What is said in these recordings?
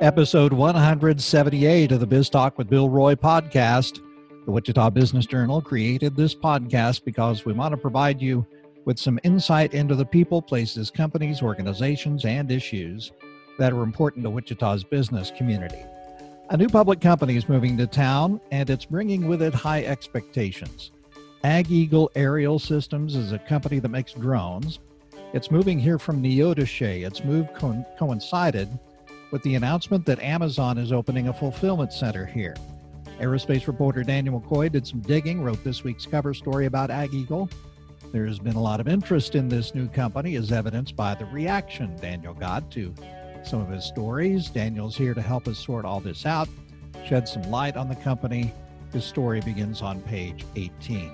episode 178 of the Biz Talk with Bill Roy podcast. The Wichita Business Journal created this podcast because we want to provide you with some insight into the people, places, companies, organizations, and issues that are important to Wichita's business community. A new public company is moving to town, and it's bringing with it high expectations. Ag Eagle Aerial Systems is a company that makes drones. It's moving here from Neodesha. Its move co- coincided with the announcement that Amazon is opening a fulfillment center here. Aerospace reporter Daniel McCoy did some digging, wrote this week's cover story about Ag Eagle. There's been a lot of interest in this new company, as evidenced by the reaction Daniel got to some of his stories. Daniel's here to help us sort all this out, shed some light on the company. His story begins on page 18.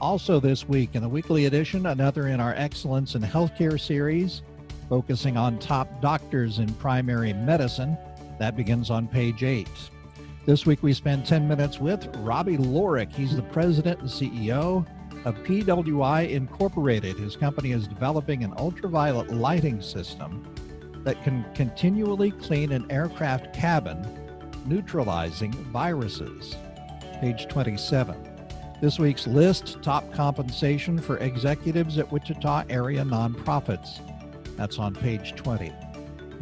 Also, this week in the weekly edition, another in our Excellence in Healthcare series, focusing on top doctors in primary medicine. That begins on page 8. This week, we spend 10 minutes with Robbie Lorick. He's the president and CEO of PWI Incorporated. His company is developing an ultraviolet lighting system that can continually clean an aircraft cabin, neutralizing viruses. Page 27. This week's list top compensation for executives at Wichita area nonprofits. That's on page 20.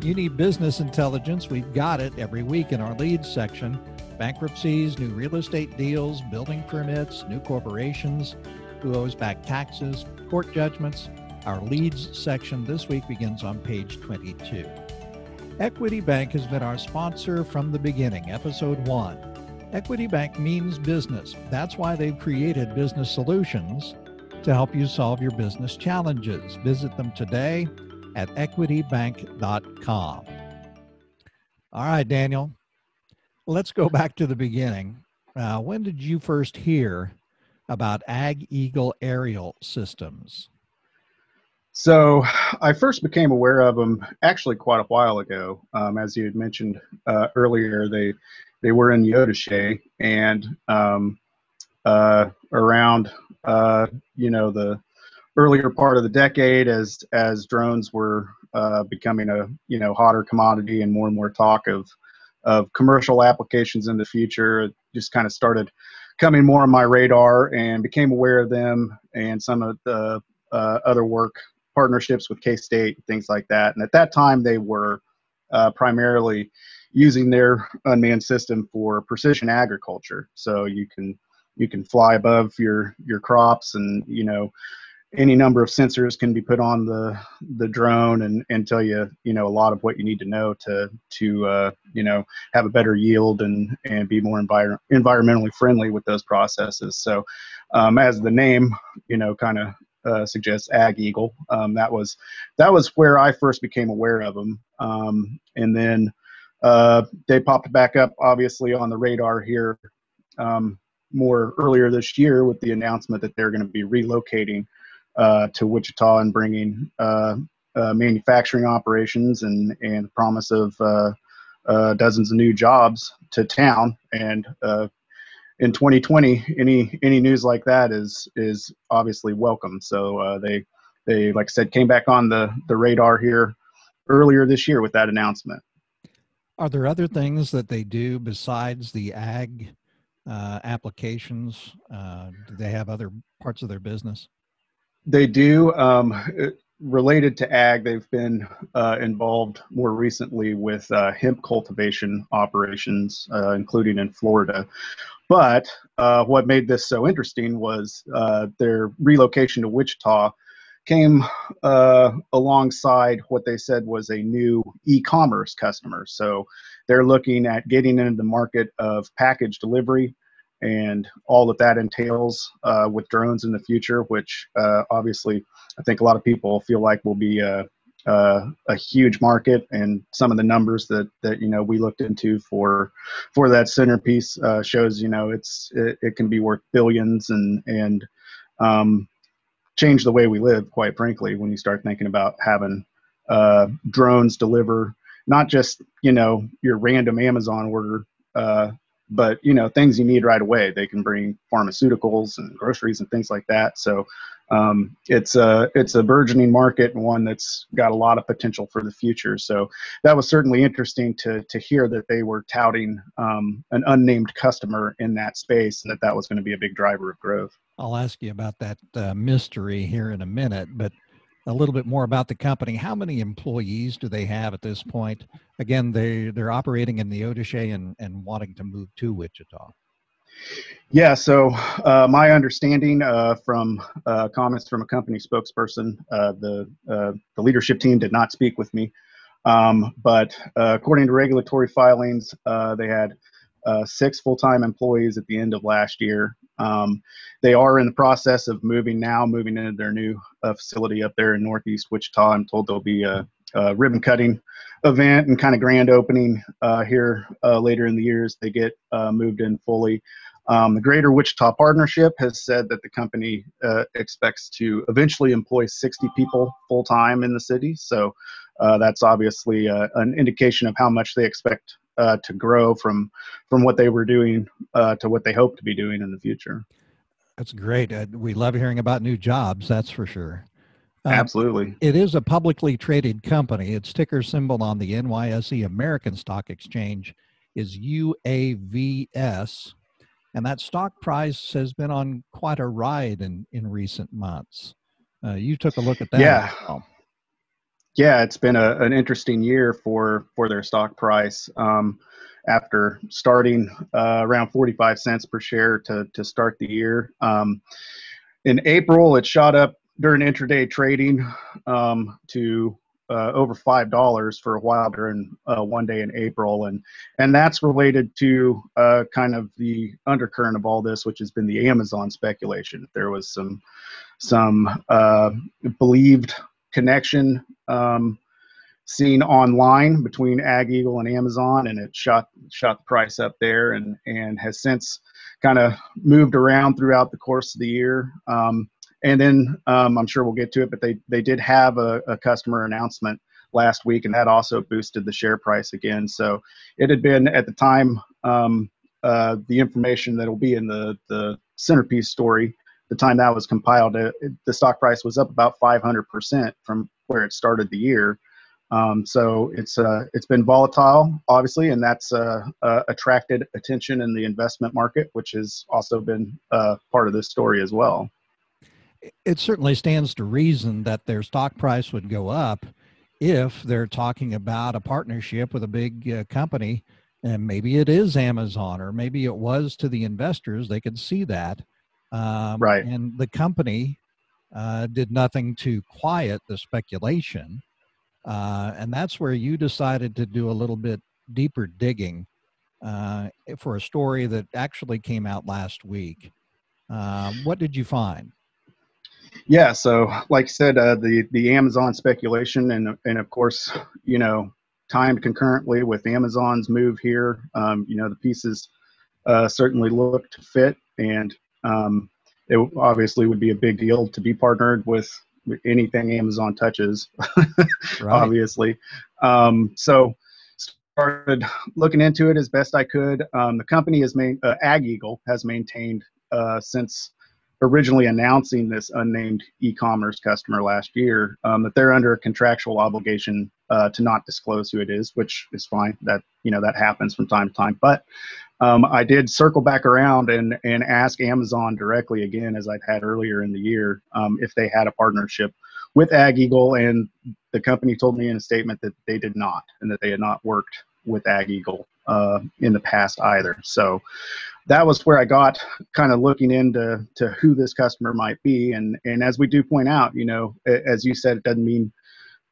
You need business intelligence, we've got it every week in our leads section. Bankruptcies, new real estate deals, building permits, new corporations, who owes back taxes, court judgments. Our leads section this week begins on page 22. Equity Bank has been our sponsor from the beginning, episode 1. Equity Bank means business. That's why they've created business solutions to help you solve your business challenges. Visit them today at equitybank.com. All right, Daniel, let's go back to the beginning. Uh, when did you first hear about Ag Eagle aerial systems? So I first became aware of them actually quite a while ago. Um, as you had mentioned uh, earlier, they they were in Neodesha and um, uh, around uh, you know the earlier part of the decade as as drones were uh, becoming a you know hotter commodity and more and more talk of of commercial applications in the future it just kind of started coming more on my radar and became aware of them and some of the uh, other work partnerships with K-State things like that and at that time they were uh, primarily using their unmanned system for precision agriculture. So you can you can fly above your your crops, and you know any number of sensors can be put on the the drone and and tell you you know a lot of what you need to know to to uh, you know have a better yield and and be more envir- environmentally friendly with those processes. So um, as the name you know kind of uh, suggests ag eagle um, that was that was where i first became aware of them um, and then uh, they popped back up, obviously, on the radar here um, more earlier this year with the announcement that they're going to be relocating uh, to Wichita and bringing uh, uh manufacturing operations and and the promise of uh, dozens of new jobs to town. And in 2020, any any news like that is is obviously welcome. So they they like I said came back on the the radar here earlier this year with that announcement. Are there other things that they do besides the ag uh, applications? Uh, do they have other parts of their business? They do. Um, related to ag, they've been uh, involved more recently with uh, hemp cultivation operations, uh, including in Florida. But uh, what made this so interesting was their relocation to Wichita came uh, alongside what they said was a new e-commerce customer. So they're looking at getting into the market of package delivery and all that that entails uh, with drones in the future, which uh, obviously I think a lot of people feel like will be a, a, a, huge market. And some of the numbers that that you know we looked into for for that centerpiece uh, shows you know it's it, it, can be worth billions and and um, change the way we live, quite frankly, when you start thinking about having uh, drones deliver not just you know your random Amazon order, uh, but you know things you need right away. They can bring pharmaceuticals and groceries and things like that. So um, it's a it's a burgeoning market and one that's got a lot of potential for the future. So that was certainly interesting to to hear that they were touting um, an unnamed customer in that space and that that was going to be a big driver of growth. I'll ask you about that uh, mystery here in a minute, but a little bit more about the company. How many employees do they have at this point? Again, they they're operating in the Neodesha and and wanting to move to Wichita. Yeah, so uh, my understanding uh, from uh, comments from a company spokesperson, uh, the uh, the leadership team did not speak with me, um, but uh, according to regulatory filings, they had six full-time employees at the end of last year. Um, they are in the process of moving now, moving into their new facility up there in Northeast Wichita. I'm told there'll be a, a ribbon cutting event and kind of grand opening here later in the year as they get moved in fully. Um, the Greater Wichita Partnership has said that the company uh, expects to eventually employ 60 people full time in the city. So uh, that's obviously uh, an indication of how much they expect uh, to grow from from what they were doing uh, to what they hope to be doing in the future. That's great. Uh, we love hearing about new jobs. That's for sure. Absolutely. It is a publicly traded company. Its ticker symbol on the NYSE American Stock Exchange is UAVS and that stock price has been on quite a ride in in recent months. Uh, you took a look at that. Yeah. Yeah, it's been a, an interesting year for for their stock price. Um, after starting uh, around 45 cents per share to to start the year. Um, in April, it shot up during intraday trading um, to uh, over five dollars for a while during uh, one day in April, and and that's related to uh, kind of the undercurrent of all this, which has been the Amazon speculation. There was some some uh, believed connection um, seen online between Ag Eagle and Amazon, and it shot shot the price up there, and and has since kind of moved around throughout the course of the year. Um, and then um, I'm sure we'll get to it, but they they did have a, a, customer announcement last week, and that also boosted the share price again. So it had been at the time um, uh, the information that will be in the the centerpiece story. The time that was compiled, it, it, the stock price was up about 500 percent from where it started the year. Um, so it's uh, it's been volatile, obviously, and that's uh, uh, attracted attention in the investment market, which has also been uh, part of this story as well it certainly stands to reason that their stock price would go up if they're talking about a partnership with a big uh, company and maybe it is amazon or maybe it was to the investors they could see that um, right. and the company uh, did nothing to quiet the speculation uh, and that's where you decided to do a little bit deeper digging uh, for a story that actually came out last week. Uh, what did you find? Yeah, so like I said, uh, the the Amazon speculation, and and of course, you know, timed concurrently with Amazon's move here, um, you know, the pieces uh, certainly look to fit, and um, it obviously would be a big deal to be partnered with anything Amazon touches, obviously. Um, so started looking into it as best I could. Um, the company has made uh, Ag Eagle has maintained uh, since originally announcing this unnamed e-commerce customer last year um, that they're under a contractual obligation uh, to not disclose who it is, which is fine. That you know that happens from time to time. But um, I did circle back around and and ask Amazon directly again, as I'd had earlier in the year, um, if they had a partnership with Ag Eagle, and the company told me in a statement that they did not, and that they had not worked with Ag Eagle uh, in the past either. So that was where I got kind of looking into to who this customer might be. And and as we do point out, you know, as you said, it doesn't mean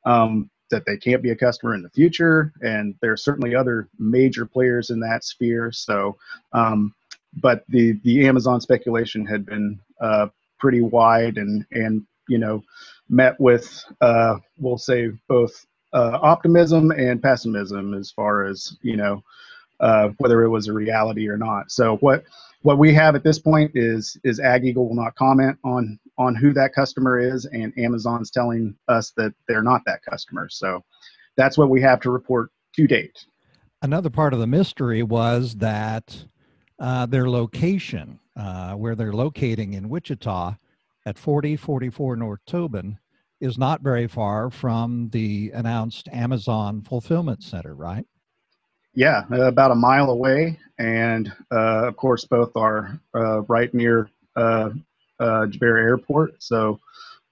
um, that they can't be a customer in the future. And there are certainly other major players in that sphere. So, um, but the the Amazon speculation had been uh, pretty wide and and you know met with uh, we'll say both uh, optimism and pessimism as far as you know uh, whether it was a reality or not. So what what we have at this point is is Ag Eagle will not comment on on who that customer is, and Amazon's telling us that they're not that customer. So that's what we have to report to date. Another part of the mystery was that uh, their location, uh, where they're locating in Wichita, at 4044 North Tobin is not very far from the announced Amazon fulfillment center, right? Yeah, about a mile away, and uh, of course, both are uh, right near uh, uh Airport. So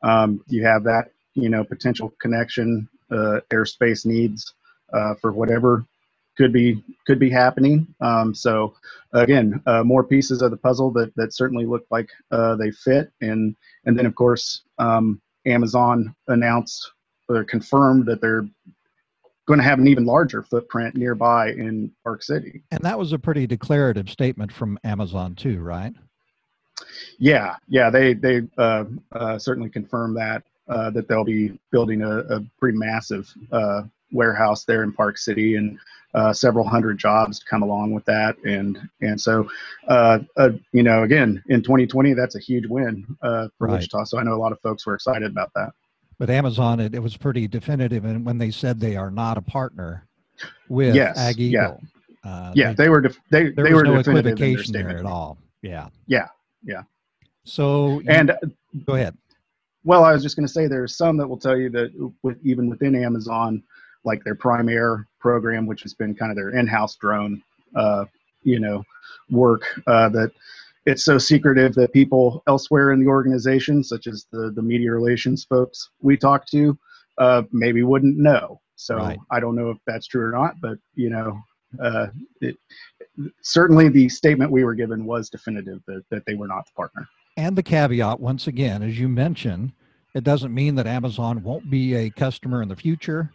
um, you have that, you know, potential connection, uh, airspace needs uh, for whatever could be could be happening. Um, so again, uh, more pieces of the puzzle that that certainly look like uh, they fit, and and then of course um, Amazon announced or confirmed that they're going to have an even larger footprint nearby in Park City. And that was a pretty declarative statement from Amazon too, right? Yeah, yeah, they they uh, uh, certainly confirmed that uh, that they'll be building a, a pretty massive uh, warehouse there in Park City and uh, several hundred jobs to come along with that. And and so, uh, uh, you know, again, in 2020, that's a huge win uh, for right. Wichita. So I know a lot of folks were excited about that. But Amazon, it, it was pretty definitive, and when they said they are not a partner with yes, Ag Eagle, yeah, uh, yeah they, they, were def- they there they was were no equivocation there at all. Yeah, yeah, yeah. So and go ahead. Well, I was just going to say there's some that will tell you that with, even within Amazon, like their Prime Air program, which has been kind of their in-house drone, uh, you know, work uh, that it's so secretive that people elsewhere in the organization, such as the the media relations folks we talk to, uh, maybe wouldn't know. So right. I don't know if that's true or not, but you know, uh, it, certainly the statement we were given was definitive that, that they were not the partner. And the caveat, once again, as you mentioned, it doesn't mean that Amazon won't be a customer in the future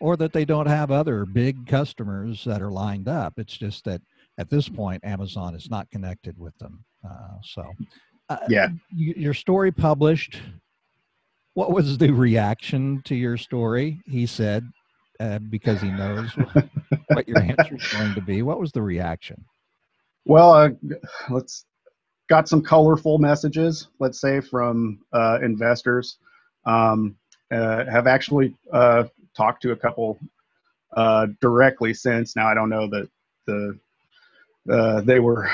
or that they don't have other big customers that are lined up. It's just that at this point, Amazon is not connected with them. Uh, so, uh, yeah, your story published. What was the reaction to your story? He said, uh, because he knows what your answer is going to be. What was the reaction? Well, uh, let's got some colorful messages. Let's say from uh, investors. Um, uh, have actually uh, talked to a couple uh, directly since. Now I don't know that the uh, they were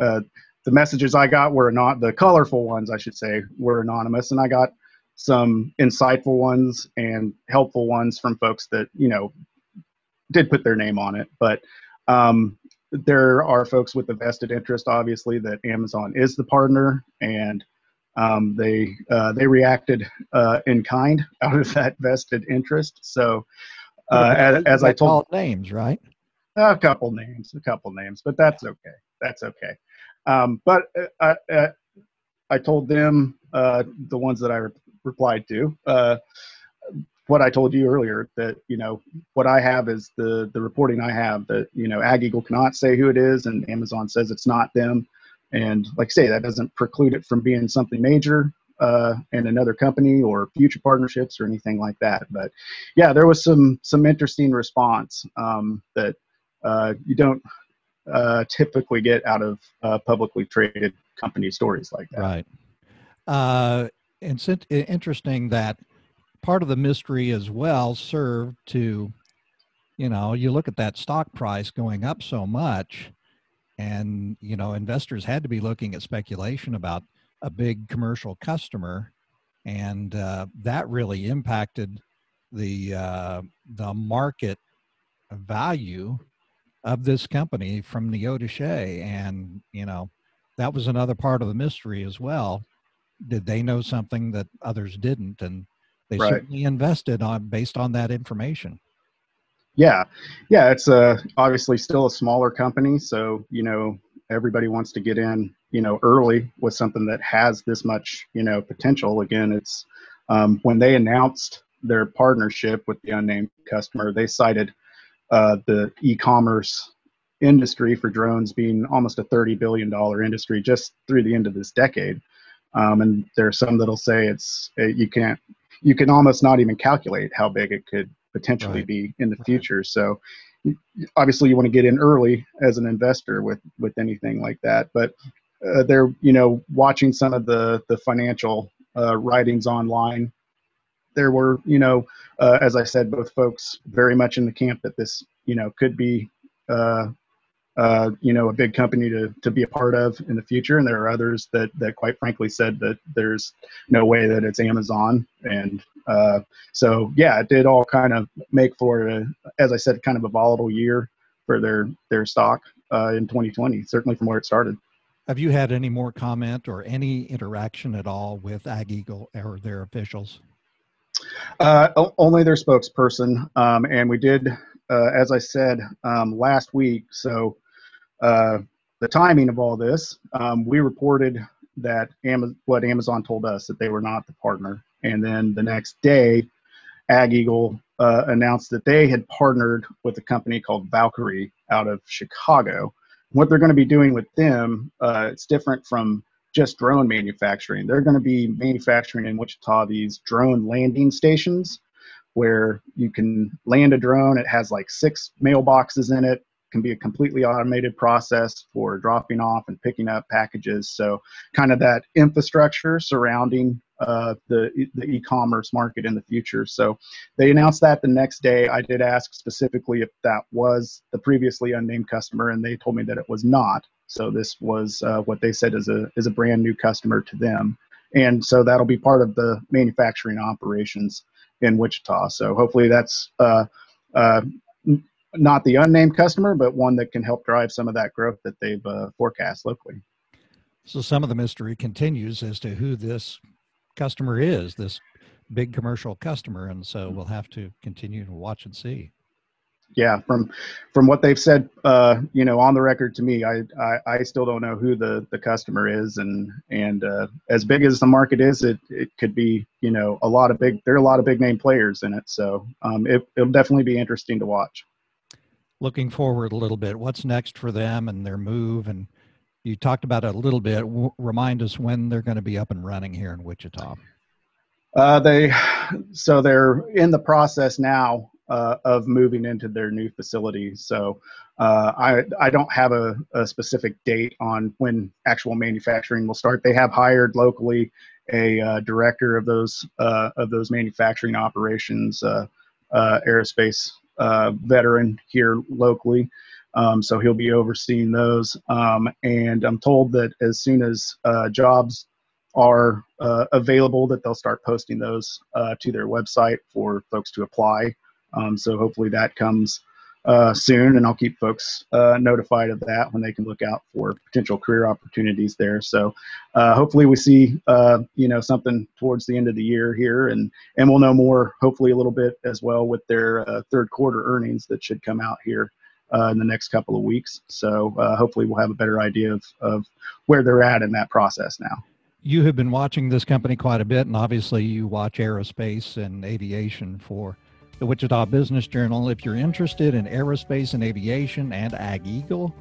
uh, the messages I got were not the colorful ones I should say were anonymous, and I got some insightful ones and helpful ones from folks that you know did put their name on it, but. Um, there are folks with a vested interest, obviously, that Amazon is the partner, and um, they uh, they reacted uh, in kind out of that vested interest. So, uh, as, as I told names, right? A couple names, a couple names, but that's okay. That's okay. Um, but uh, I, uh, I told them uh, the ones that I re- replied to what I told you earlier that you know what I have is the the reporting I have that you know Ag Eagle cannot say who it is and Amazon says it's not them. And like I say, that doesn't preclude it from being something major uh, in another company or future partnerships or anything like that. But yeah, there was some some interesting response um, that uh, you don't uh, typically get out of uh, publicly traded company stories like that. Right. Uh, and it's interesting that part of the mystery as well served to, you know, you look at that stock price going up so much and you know investors had to be looking at speculation about a big commercial customer and uh, that really impacted the uh, the market value of this company from Neodesha and you know that was another part of the mystery as well did they know something that others didn't and they right. certainly invested on based on that information yeah, yeah, it's a obviously still a smaller company, so you know everybody wants to get in, you know, early with something that has this much, you know, potential. Again, it's um, when they announced their partnership with the unnamed customer, they cited uh, the e-commerce industry for drones being almost a $30 billion industry just through the end of this decade. Um, and there are some that'll say it's it, you can't you can almost not even calculate how big it could potentially right. be in the future. So obviously you want to get in early as an investor with with anything like that. But uh, they're you know watching some of the the financial uh, writings online. There were you know uh, as I said, both folks very much in the camp that this you know could be uh, uh, you know, a big company to, to be a part of in the future. And there are others that, that quite frankly said that there's no way that it's Amazon. And uh, so, yeah, it did all kind of make for, a, as I said, kind of a volatile year for their, their stock uh, in 2020, certainly from where it started. Have you had any more comment or any interaction at all with Ag Eagle or their officials? Uh, only their spokesperson. Um, and we did, uh, as I said um, last week, so uh, the timing of all this, um, we reported that Am- what Amazon told us that they were not the partner, and then the next day, Ag Eagle uh, announced that they had partnered with a company called Valqari out of Chicago. What they're going to be doing with them, uh, it's different from just drone manufacturing. They're going to be manufacturing in Wichita these drone landing stations where you can land a drone. It has like six mailboxes in it can be a completely automated process for dropping off and picking up packages. So, kind of that infrastructure surrounding uh, the the e-commerce market in the future. So, they announced that the next day. I did ask specifically if that was the previously unnamed customer, and they told me that it was not. So, this was uh, what they said is a is a brand new customer to them, and so that'll be part of the manufacturing operations in Wichita. So, hopefully, that's uh, uh, not the unnamed customer, but one that can help drive some of that growth that they've uh, forecast locally. So some of the mystery continues as to who this customer is, this big commercial customer, and so we'll have to continue to watch and see. Yeah, from from what they've said, uh, you know, on the record to me, I, I, I still don't know who the the customer is, and and uh, as big as the market is, it it could be you know a lot of big there are a lot of big name players in it, so um, it it'll definitely be interesting to watch looking forward a little bit. What's next for them and their move? And you talked about it a little bit. W- remind us when they're going to be up and running here in Wichita. Uh, they so they're in the process now uh, of moving into their new facility. So uh, I I don't have a, a, specific date on when actual manufacturing will start. They have hired locally a uh, director of those uh, of those manufacturing operations, uh, aerospace uh, veteran here locally. Um, so he'll be overseeing those. Um, and I'm told that as soon as jobs are available, that they'll start posting those to their website for folks to apply. Um, so hopefully that comes uh, soon, and I'll keep folks uh, notified of that when they can look out for potential career opportunities there. So uh, hopefully we see uh, you know something towards the end of the year here, and and we'll know more hopefully a little bit as well with their uh, third quarter earnings that should come out here. Uh, in the next couple of weeks. So hopefully we'll have a better idea of, of where they're at in that process now you have been watching this company quite a bit, and obviously you watch aerospace and aviation for the Wichita Business Journal. If you're interested in aerospace and aviation and Ag Eagle,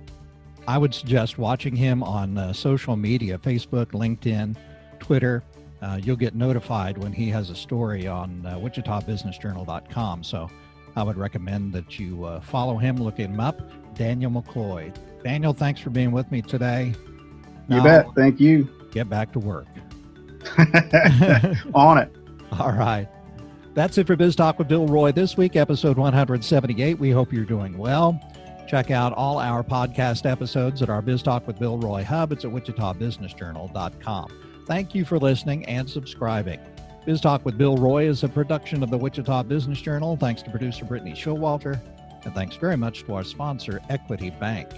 I would suggest watching him on uh, social media Facebook, LinkedIn, Twitter. Uh, you'll get notified when he has a story on uh, WichitaBusinessJournal.com. So I would recommend that you uh, follow him, look him up, Daniel McCoy. Daniel, thanks for being with me today. Now, you bet. Thank you. Get back to work. on it. All right. That's it for Biz Talk with Bill Roy this week, episode 178. We hope you're doing well. Check out all our podcast episodes at our Biz Talk with Bill Roy hub. It's at wichitabusinessjournal.com. Thank you for listening and subscribing. Biz Talk with Bill Roy is a production of the Wichita Business Journal. Thanks to producer Brittany Showalter, and thanks very much to our sponsor, Equity Bank.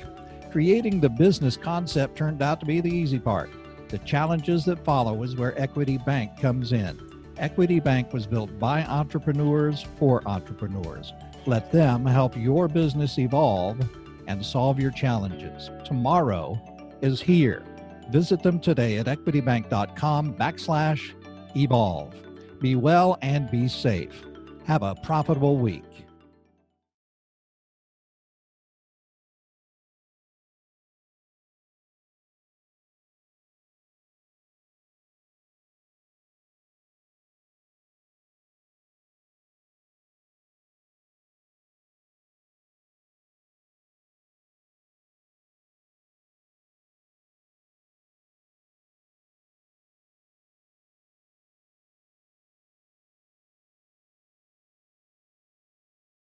Creating the business concept turned out to be the easy part. The challenges that follow is where Equity Bank comes in. Equity Bank was built by entrepreneurs for entrepreneurs. Let them help your business evolve and solve your challenges. Tomorrow is here. Visit them today at equitybank.com backslash evolve. Be well and be safe. Have a profitable week.